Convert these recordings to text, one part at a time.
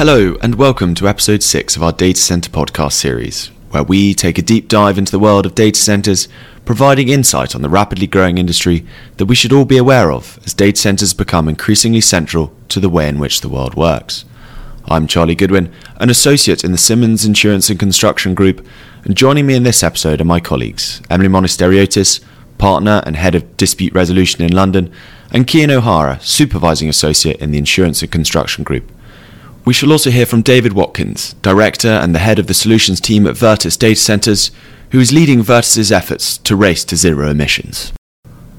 Hello, and welcome to episode 6 of our Data Center podcast series, where we take a deep dive into the world of data centers, providing insight on the rapidly growing industry that we should all be aware of as data centers become increasingly central to the way in which the world works. I'm Charlie Goodwin, an associate in the Simmons Insurance and Construction Group, and joining me in this episode are my colleagues Emily Monasteriotis, partner and head of dispute resolution in London, and Kian O'Hara, supervising associate in the Insurance and Construction Group. We shall also hear from David Watkins, Director and the head of the solutions team at Virtus Data Centers, who is leading Virtus's efforts to race to zero emissions.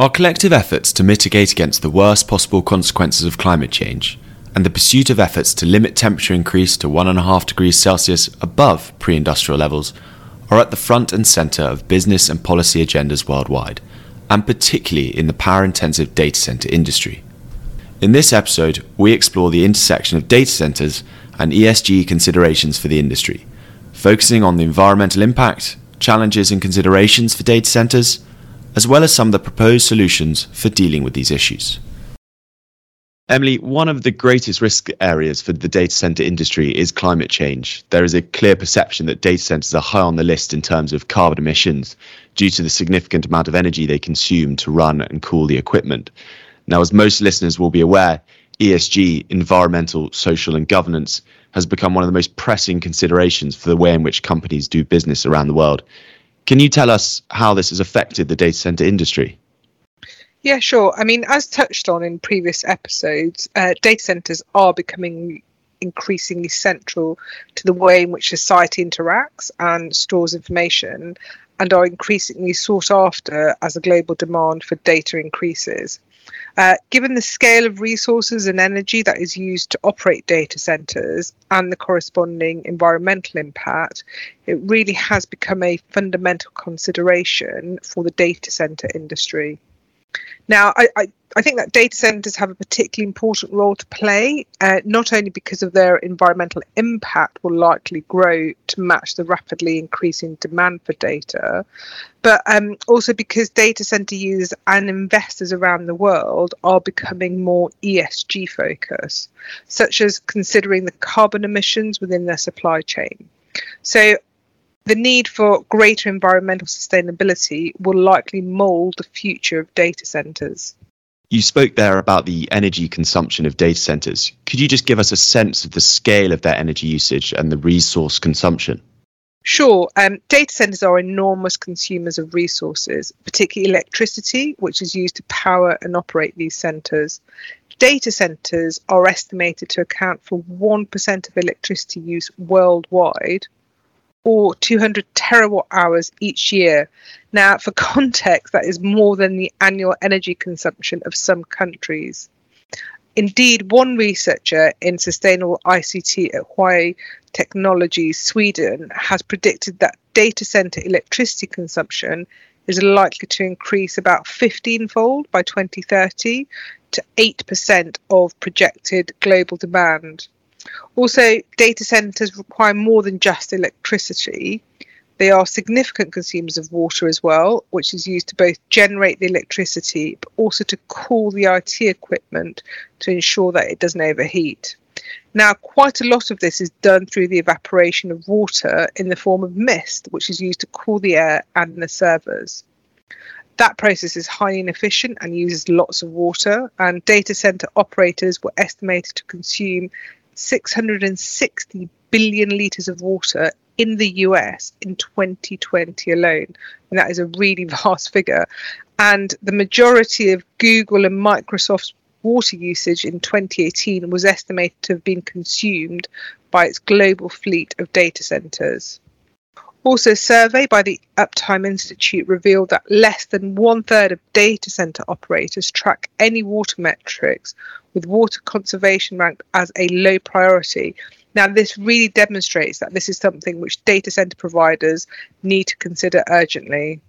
Our collective efforts to mitigate against the worst possible consequences of climate change and the pursuit of efforts to limit temperature increase to 1.5 degrees Celsius above pre industrial levels are at the front and centre of business and policy agendas worldwide, and particularly in the power intensive data centre industry. In this episode, we explore the intersection of data centers and ESG considerations for the industry, focusing on the environmental impact, challenges and considerations for data centers, as well as some of the proposed solutions for dealing with these issues. Emily, one of the greatest risk areas for the data center industry is climate change. There is a clear perception that data centers are high on the list in terms of carbon emissions due to the significant amount of energy they consume to run and cool the equipment. Now, as most listeners will be aware, ESG, environmental, social, and governance, has become one of the most pressing considerations for the way in which companies do business around the world. Can you tell us how this has affected the data center industry? Yeah, sure. I mean, as touched on in previous episodes, uh, data centers are becoming increasingly central to the way in which society interacts and stores information and are increasingly sought after as the global demand for data increases. Uh, given the scale of resources and energy that is used to operate data centers and the corresponding environmental impact, it really has become a fundamental consideration for the data center industry. Now, I, I, I, think that data centers have a particularly important role to play, uh, not only because of their environmental impact will likely grow to match the rapidly increasing demand for data, but um, also because data center users and investors around the world are becoming more ESG focused, such as considering the carbon emissions within their supply chain. So the need for greater environmental sustainability will likely mould the future of data centres. You spoke there about the energy consumption of data centres. Could you just give us a sense of the scale of their energy usage and the resource consumption? Sure. Um, data centers are enormous consumers of resources, particularly electricity, which is used to power and operate these centers. Data centers are estimated to account for 1% of electricity use worldwide, or 200 terawatt hours each year. Now, for context, that is more than the annual energy consumption of some countries. Indeed, one researcher in sustainable ICT at Huawei Technologies, Sweden, has predicted that data center electricity consumption is likely to increase about 15 fold by 2030 to 8% of projected global demand. Also, data centers require more than just electricity. They are significant consumers of water as well, which is used to both generate the electricity but also to cool the IT equipment to ensure that it doesn't overheat. Now, quite a lot of this is done through the evaporation of water in the form of mist, which is used to cool the air and the servers. That process is highly inefficient and uses lots of water, and data center operators were estimated to consume 660 billion litres of water in the US in 2020 alone. And that is a really vast figure. And the majority of Google and Microsoft's water usage in 2018 was estimated to have been consumed by its global fleet of data centres. Also, a survey by the Uptime Institute revealed that less than one third of data center operators track any water metrics, with water conservation ranked as a low priority. Now, this really demonstrates that this is something which data center providers need to consider urgently.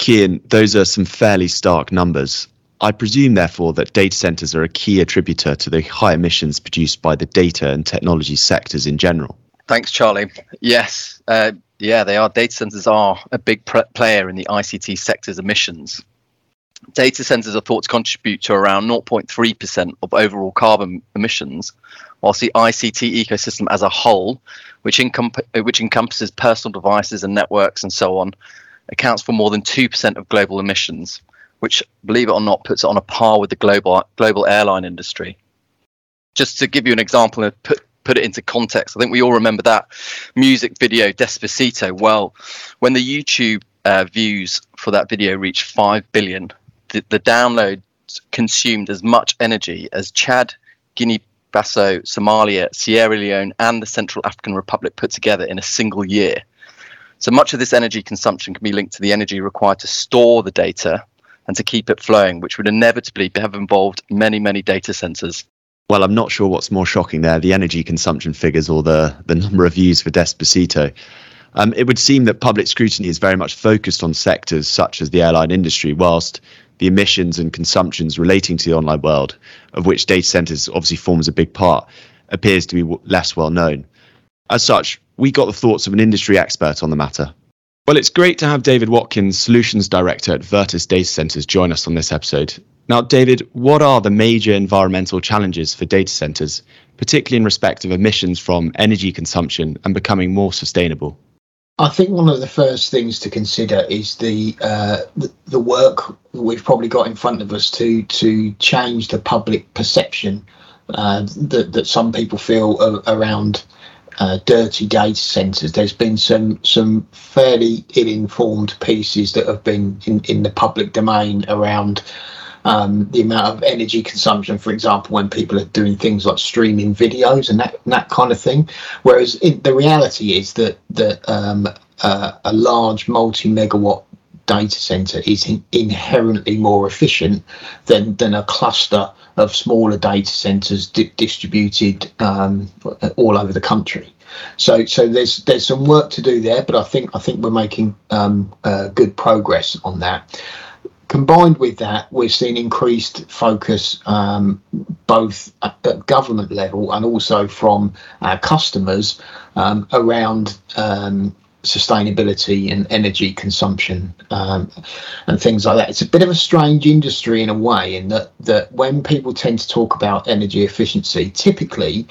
Kian, those are some fairly stark numbers. I presume, therefore, that data centers are a key attributor to the high emissions produced by the data and technology sectors in general. Thanks, Charlie. Yes, uh, yeah, they are. Data centers are a big pr- player in the ICT sector's emissions. Data centers are thought to contribute to around 0.3% of overall carbon emissions, whilst the ICT ecosystem as a whole, which, which encompasses personal devices and networks and so on, accounts for more than 2% of global emissions, which, believe it or not, puts it on a par with the global, global airline industry. Just to give you an example put, put it into context, I think we all remember that music video Despacito. Well, when the YouTube uh, views for that video reached 5 billion, the, the downloads consumed as much energy as Chad, Guinea Faso, Somalia, Sierra Leone, and the Central African Republic put together in a single year. So much of this energy consumption can be linked to the energy required to store the data and to keep it flowing, which would inevitably have involved many, many data centers. Well, I'm not sure what's more shocking there, the energy consumption figures or the, the number of views for Despacito. Um, it would seem that public scrutiny is very much focused on sectors such as the airline industry, whilst the emissions and consumptions relating to the online world, of which data centers obviously forms a big part, appears to be less well known. As such, we got the thoughts of an industry expert on the matter. Well, it's great to have David Watkins, Solutions Director at Virtus Data Centers, join us on this episode. Now, David, what are the major environmental challenges for data centers, particularly in respect of emissions from energy consumption and becoming more sustainable? I think one of the first things to consider is the, uh, the, work we've probably got in front of us to to change the public perception uh, that that some people feel around uh, dirty data centers. There's been some some fairly ill-informed pieces that have been in, in the public domain around um, the amount of energy consumption, for example, when people are doing things like streaming videos and that that kind of thing. Whereas it, the reality is that that um, uh, a large multi-megawatt data center is in, inherently more efficient than than a cluster of smaller data centers di- distributed um, all over the country. So, so there's there's some work to do there, but I think I think we're making um, uh, good progress on that combined with that, we've seen increased focus um, both at, at, government level and also from our customers um, around um, sustainability and energy consumption um, and things like that. It's a bit of a strange industry in a way, in that that when people tend to talk about energy efficiency, typically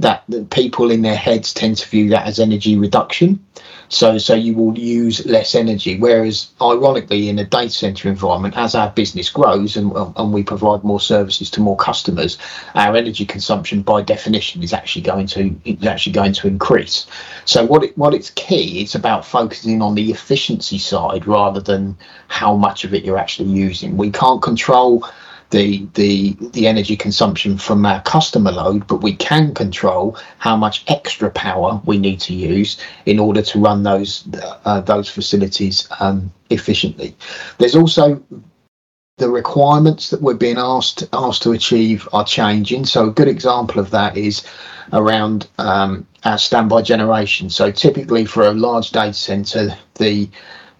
that, that people in their heads tend to view that as energy reduction. So, so you will use less energy. Whereas, ironically, in a data center environment, as our business grows and, and we provide more services to more customers, our energy consumption, by definition, is actually going to is actually going to increase. So, what it, what it's key, it's about focusing on the efficiency side rather than how much of it you're actually using. We can't control the the the energy consumption from our customer load, but we can control how much extra power we need to use in order to run those uh, those facilities um, efficiently. There's also the requirements that we're being asked asked to achieve are changing. So a good example of that is around um, our standby generation. So typically for a large data center, the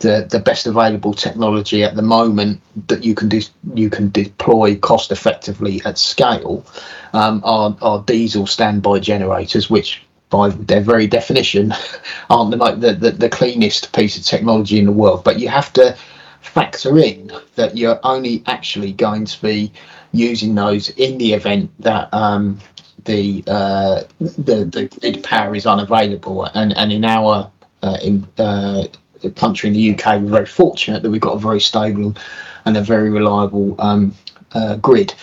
the, the best available technology at the moment that you can dis- you can deploy cost effectively at scale um, are, are diesel standby generators, which by their very definition aren't the, the, the cleanest piece of technology in the world. But you have to factor in that you're only actually going to be using those in the event that um, the, uh, the the grid power is unavailable. And and in our uh, in, uh, country in the UK, we're very fortunate that we've got a very stable and a very reliable um, uh, grid.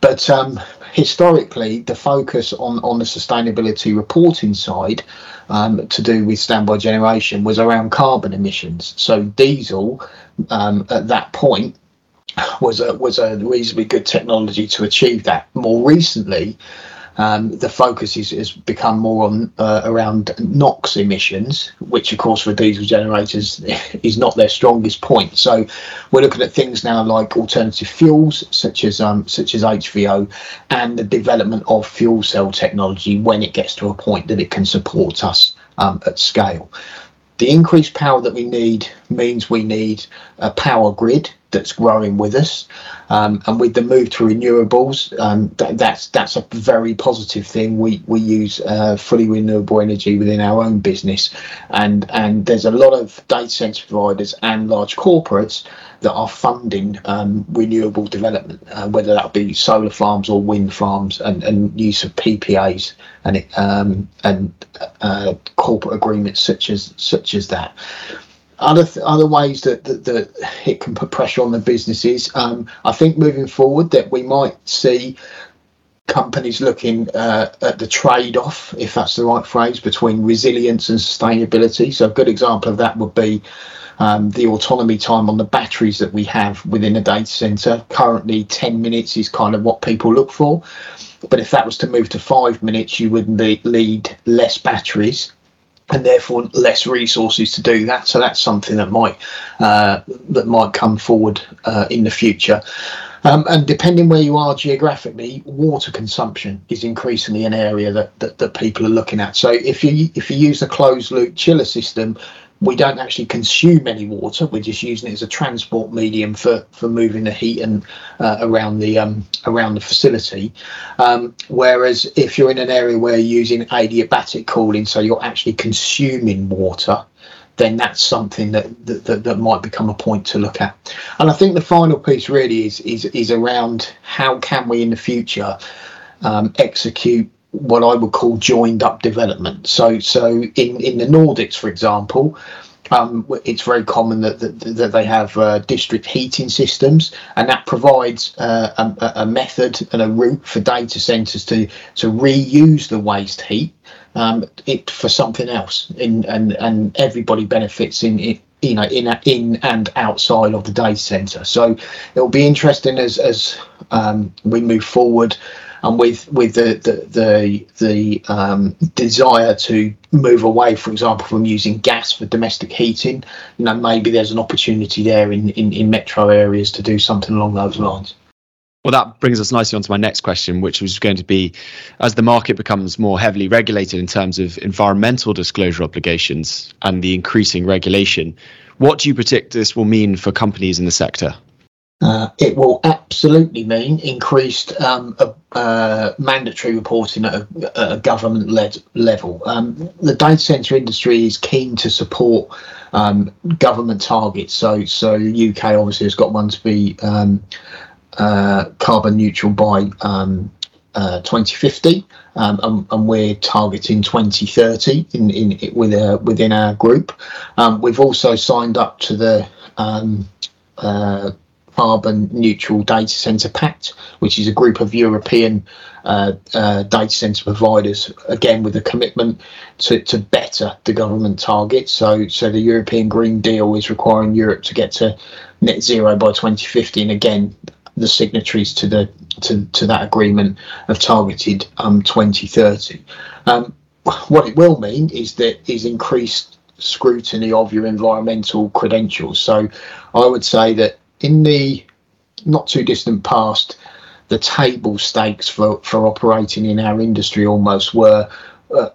But um, historically, the focus on, on the sustainability reporting side um, to do with standby generation was around carbon emissions. So diesel um, at that point was a was a reasonably good technology to achieve that. More recently, um, the focus is, has become more on uh, around NOx emissions, which of course for diesel generators is not their strongest point. So we're looking at things now like alternative fuels, such as um, such as HVO, and the development of fuel cell technology when it gets to a point that it can support us um, at scale. The increased power that we need means we need a power grid that's growing with us. Um, and with the move to renewables, um, that, that's that's a very positive thing. We we use uh, fully renewable energy within our own business, and and there's a lot of data center providers and large corporates that are funding um, renewable development, uh, whether that be solar farms or wind farms, and, and use of PPAs and um, and uh, corporate agreements such as such as that other th- other ways that, that, that it can put pressure on the businesses. Um, I think moving forward that we might see companies looking uh, at the trade-off, if that's the right phrase, between resilience and sustainability. So a good example of that would be um, the autonomy time on the batteries that we have within a data center. Currently, 10 minutes is kind of what people look for. But if that was to move to five minutes, you would need less batteries and therefore less resources to do that. So that's something that might uh, that might come forward uh, in the future. Um, and depending where you are geographically, water consumption is increasingly an area that, that, that people are looking at. So if you if you use a closed loop chiller system, we don't actually consume any water. We're just using it as a transport medium for, for moving the heat and uh, around the um, around the facility. Um, whereas if you're in an area where you're using adiabatic cooling, so you're actually consuming water, then that's something that, that, that, that might become a point to look at. And I think the final piece really is is is around how can we in the future um, execute what I would call joined up development. So, so in, in the Nordics, for example, um, it's very common that, that, that they have uh, district heating systems, and that provides uh, a, a, method and a route for data centers to, to reuse the waste heat um, it for something else, in, and and everybody benefits in it. You know, in in and outside of the data center. So it'll be interesting as as um, we move forward and with with the the the, the um, desire to move away, for example, from using gas for domestic heating, you know, maybe there's an opportunity there in, in, in metro areas to do something along those lines. Well, that brings us nicely on to my next question, which was going to be as the market becomes more heavily regulated in terms of environmental disclosure obligations and the increasing regulation, what do you predict this will mean for companies in the sector? Uh, it will absolutely mean increased um, uh, uh, mandatory reporting at a, a government led level. Um, the data center industry is keen to support um, government targets. So, so UK obviously has got one to be um, uh, carbon neutral by um, uh, 2050, um, and, and, we're targeting 2030 in, in, with, within our group. Um, we've also signed up to the uh, Carbon Neutral Data Center Pact, which is a group of European uh, uh, data center providers, again with a commitment to, to better the government targets. So, so the European Green Deal is requiring Europe to get to net zero by 2050, and again, the signatories to the to, to that agreement have targeted um, 2030. Um, what it will mean is that is increased scrutiny of your environmental credentials. So, I would say that in the not too distant past, the table stakes for, for operating in our industry almost were uh,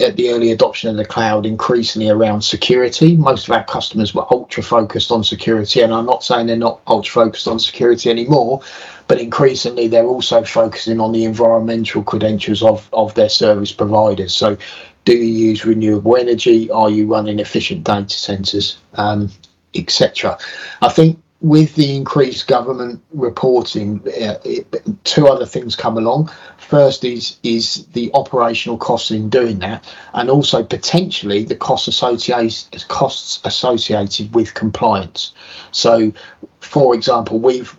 at the early adoption of the cloud increasingly around security. Most of our customers were ultra focused on security, and I'm not saying they're not ultra focused on security anymore, but increasingly they're also focusing on the environmental credentials of, of their service providers. So, do you use renewable energy? Are you running efficient data centers, um, etc.? I think with the increased government reporting, uh, it, two other things come along. First is is the operational costs in doing that, and also potentially the costs associated costs associated with compliance. So, for example, we've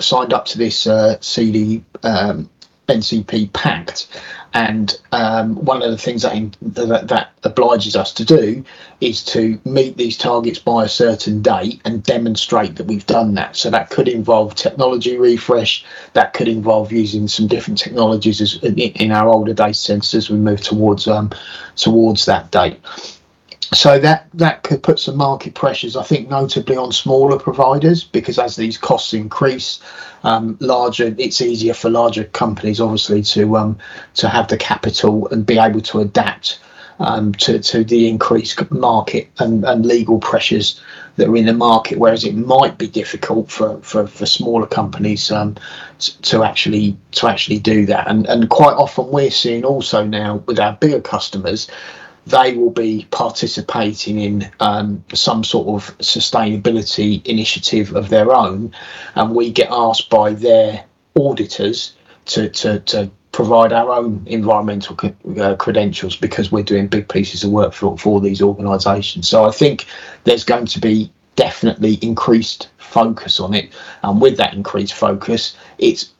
signed up to this uh, CD um, NCP Pact, and um, one of the things that, that, that obliges us to do is to meet these targets by a certain date and demonstrate that we've done that. So that could involve technology refresh. That could involve using some different technologies as, in, in our older data centers as we move towards um, towards that date so that that could put some market pressures, I think, notably on smaller providers because as these costs increase, um, larger it's easier for larger companies, obviously, to um, to have the capital and be able to adapt um, to, to the increased market and, and legal pressures that are in the market, whereas it might be difficult for, for, for smaller companies um, to actually to actually do that. And and quite often we're seeing also now with our bigger customers, they will be participating in um, some sort of sustainability initiative of their own, and we get asked by their auditors to to, to provide our own environmental uh, credentials because we're doing big pieces of work for, for these organisations. So I think there's going to be definitely increased focus on it, and with that increased focus, it's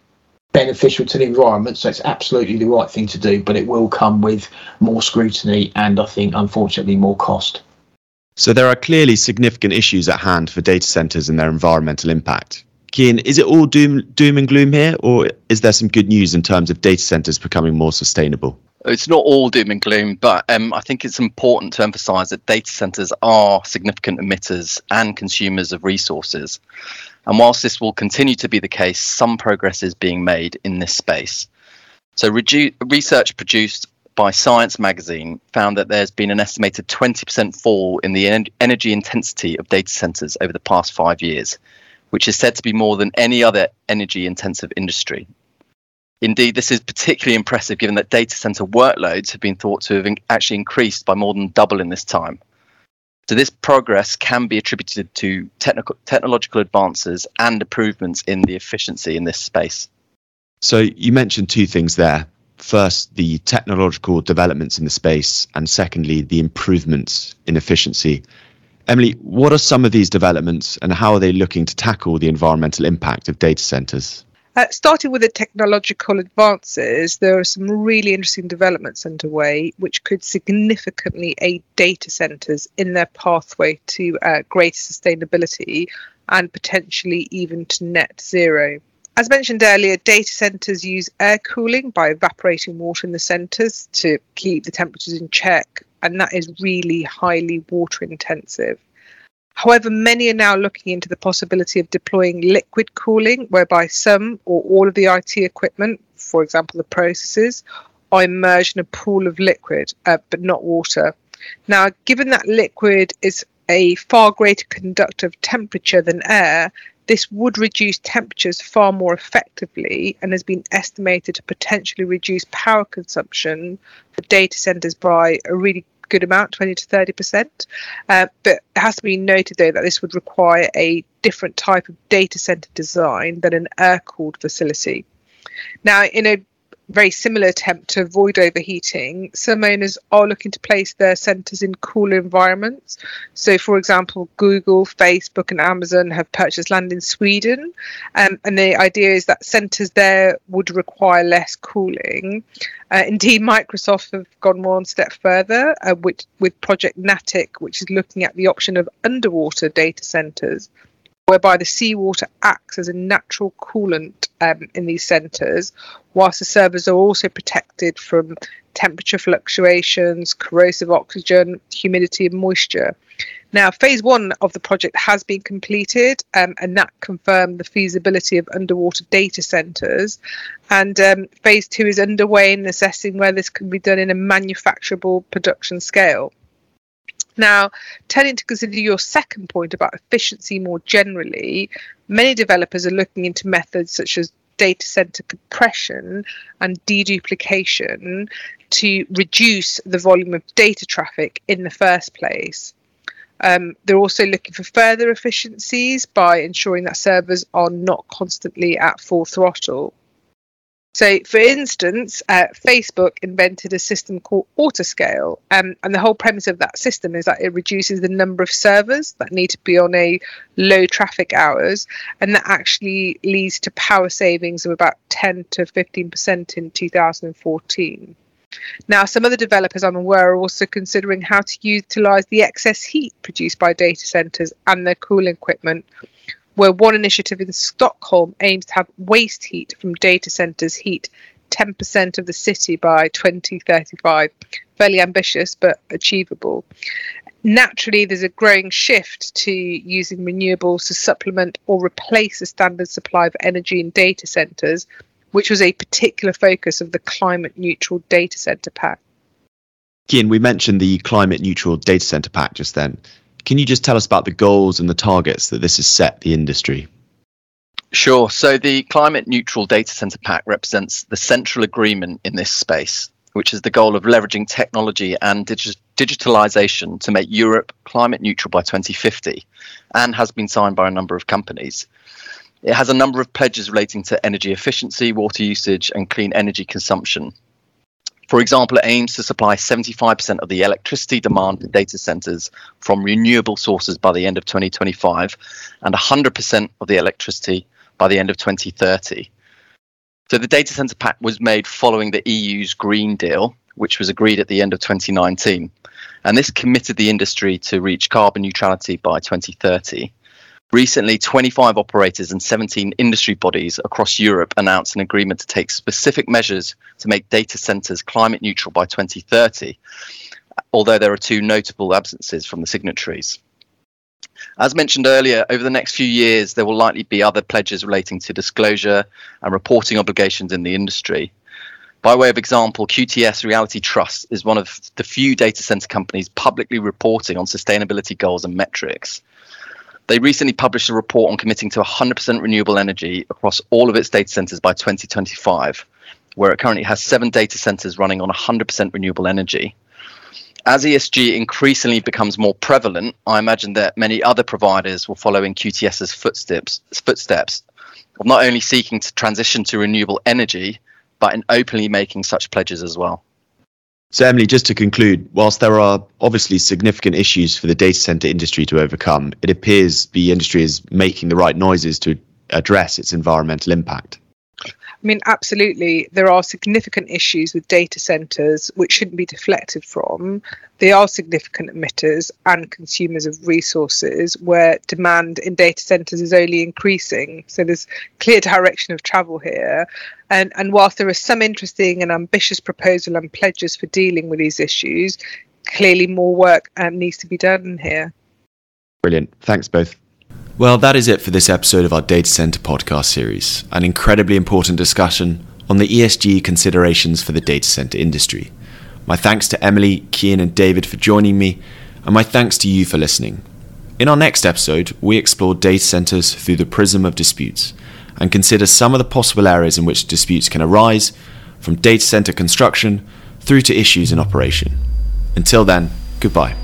beneficial to the environment. So it's absolutely the right thing to do, but it will come with more scrutiny and I think, unfortunately, more cost. So there are clearly significant issues at hand for data centres and their environmental impact. Kian, is it all doom, doom and gloom here, or is there some good news in terms of data centers becoming more sustainable? It's not all doom and gloom, but um, I think it's important to emphasize that data centers are significant emitters and consumers of resources. And whilst this will continue to be the case, some progress is being made in this space. So, redu- research produced by Science magazine found that there's been an estimated 20% fall in the en- energy intensity of data centers over the past five years, which is said to be more than any other energy intensive industry. Indeed, this is particularly impressive given that data center workloads have been thought to have in- actually increased by more than double in this time. So, this progress can be attributed to technical, technological advances and improvements in the efficiency in this space. So, you mentioned two things there. First, the technological developments in the space, and secondly, the improvements in efficiency. Emily, what are some of these developments and how are they looking to tackle the environmental impact of data centres? Uh, starting with the technological advances, there are some really interesting developments underway which could significantly aid data centres in their pathway to uh, greater sustainability and potentially even to net zero. As mentioned earlier, data centres use air cooling by evaporating water in the centres to keep the temperatures in check and that is really highly water intensive. However, many are now looking into the possibility of deploying liquid cooling, whereby some or all of the IT equipment, for example, the processes, are immersed in a pool of liquid, uh, but not water. Now, given that liquid is a far greater conductor of temperature than air, this would reduce temperatures far more effectively and has been estimated to potentially reduce power consumption for data centers by a really good amount, 20 to 30%. Uh, but it has to be noted, though, that this would require a different type of data center design than an air cooled facility. Now, in a very similar attempt to avoid overheating, some owners are looking to place their centres in cooler environments. So, for example, Google, Facebook, and Amazon have purchased land in Sweden, um, and the idea is that centres there would require less cooling. Uh, indeed, Microsoft have gone one step further uh, with, with Project Natick, which is looking at the option of underwater data centres whereby the seawater acts as a natural coolant um, in these centres, whilst the servers are also protected from temperature fluctuations, corrosive oxygen, humidity, and moisture. Now, phase one of the project has been completed, um, and that confirmed the feasibility of underwater data centres. And um, phase two is underway in assessing where this can be done in a manufacturable production scale. Now, turning to consider your second point about efficiency more generally, many developers are looking into methods such as data center compression and deduplication to reduce the volume of data traffic in the first place. Um, they're also looking for further efficiencies by ensuring that servers are not constantly at full throttle. So, for instance, uh, Facebook invented a system called Autoscale, um, and the whole premise of that system is that it reduces the number of servers that need to be on a low traffic hours, and that actually leads to power savings of about 10 to 15% in 2014. Now, some other developers I'm aware are also considering how to utilize the excess heat produced by data centers and their cooling equipment where one initiative in Stockholm aims to have waste heat from data centres heat 10% of the city by 2035. Fairly ambitious, but achievable. Naturally, there's a growing shift to using renewables to supplement or replace the standard supply of energy in data centres, which was a particular focus of the climate neutral data centre pact. Kian, we mentioned the climate neutral data center pact just then. Can you just tell us about the goals and the targets that this has set the industry? Sure. So the climate neutral data center pact represents the central agreement in this space, which is the goal of leveraging technology and digi- digitalization to make Europe climate neutral by 2050 and has been signed by a number of companies. It has a number of pledges relating to energy efficiency, water usage, and clean energy consumption. For example, it aims to supply 75% of the electricity demand for data centers from renewable sources by the end of 2025 and 100% of the electricity by the end of 2030. So the data center pact was made following the EU's Green Deal, which was agreed at the end of 2019. And this committed the industry to reach carbon neutrality by 2030. Recently, 25 operators and 17 industry bodies across Europe announced an agreement to take specific measures to make data centers climate neutral by 2030, although there are two notable absences from the signatories. As mentioned earlier, over the next few years, there will likely be other pledges relating to disclosure and reporting obligations in the industry. By way of example, QTS Realty Trust is one of the few data center companies publicly reporting on sustainability goals and metrics. They recently published a report on committing to 100% renewable energy across all of its data centers by 2025, where it currently has seven data centers running on 100% renewable energy. As ESG increasingly becomes more prevalent, I imagine that many other providers will follow in QTS's footsteps, footsteps of not only seeking to transition to renewable energy, but in openly making such pledges as well. So, Emily, just to conclude, whilst there are obviously significant issues for the data center industry to overcome, it appears the industry is making the right noises to address its environmental impact. I mean, absolutely, there are significant issues with data centres which shouldn't be deflected from. They are significant emitters and consumers of resources where demand in data centres is only increasing. So there's clear direction of travel here. And, and whilst there are some interesting and ambitious proposals and pledges for dealing with these issues, clearly more work um, needs to be done here. Brilliant. Thanks both. Well, that is it for this episode of our Data Center podcast series, an incredibly important discussion on the ESG considerations for the data center industry. My thanks to Emily, Kian, and David for joining me, and my thanks to you for listening. In our next episode, we explore data centers through the prism of disputes and consider some of the possible areas in which disputes can arise, from data center construction through to issues in operation. Until then, goodbye.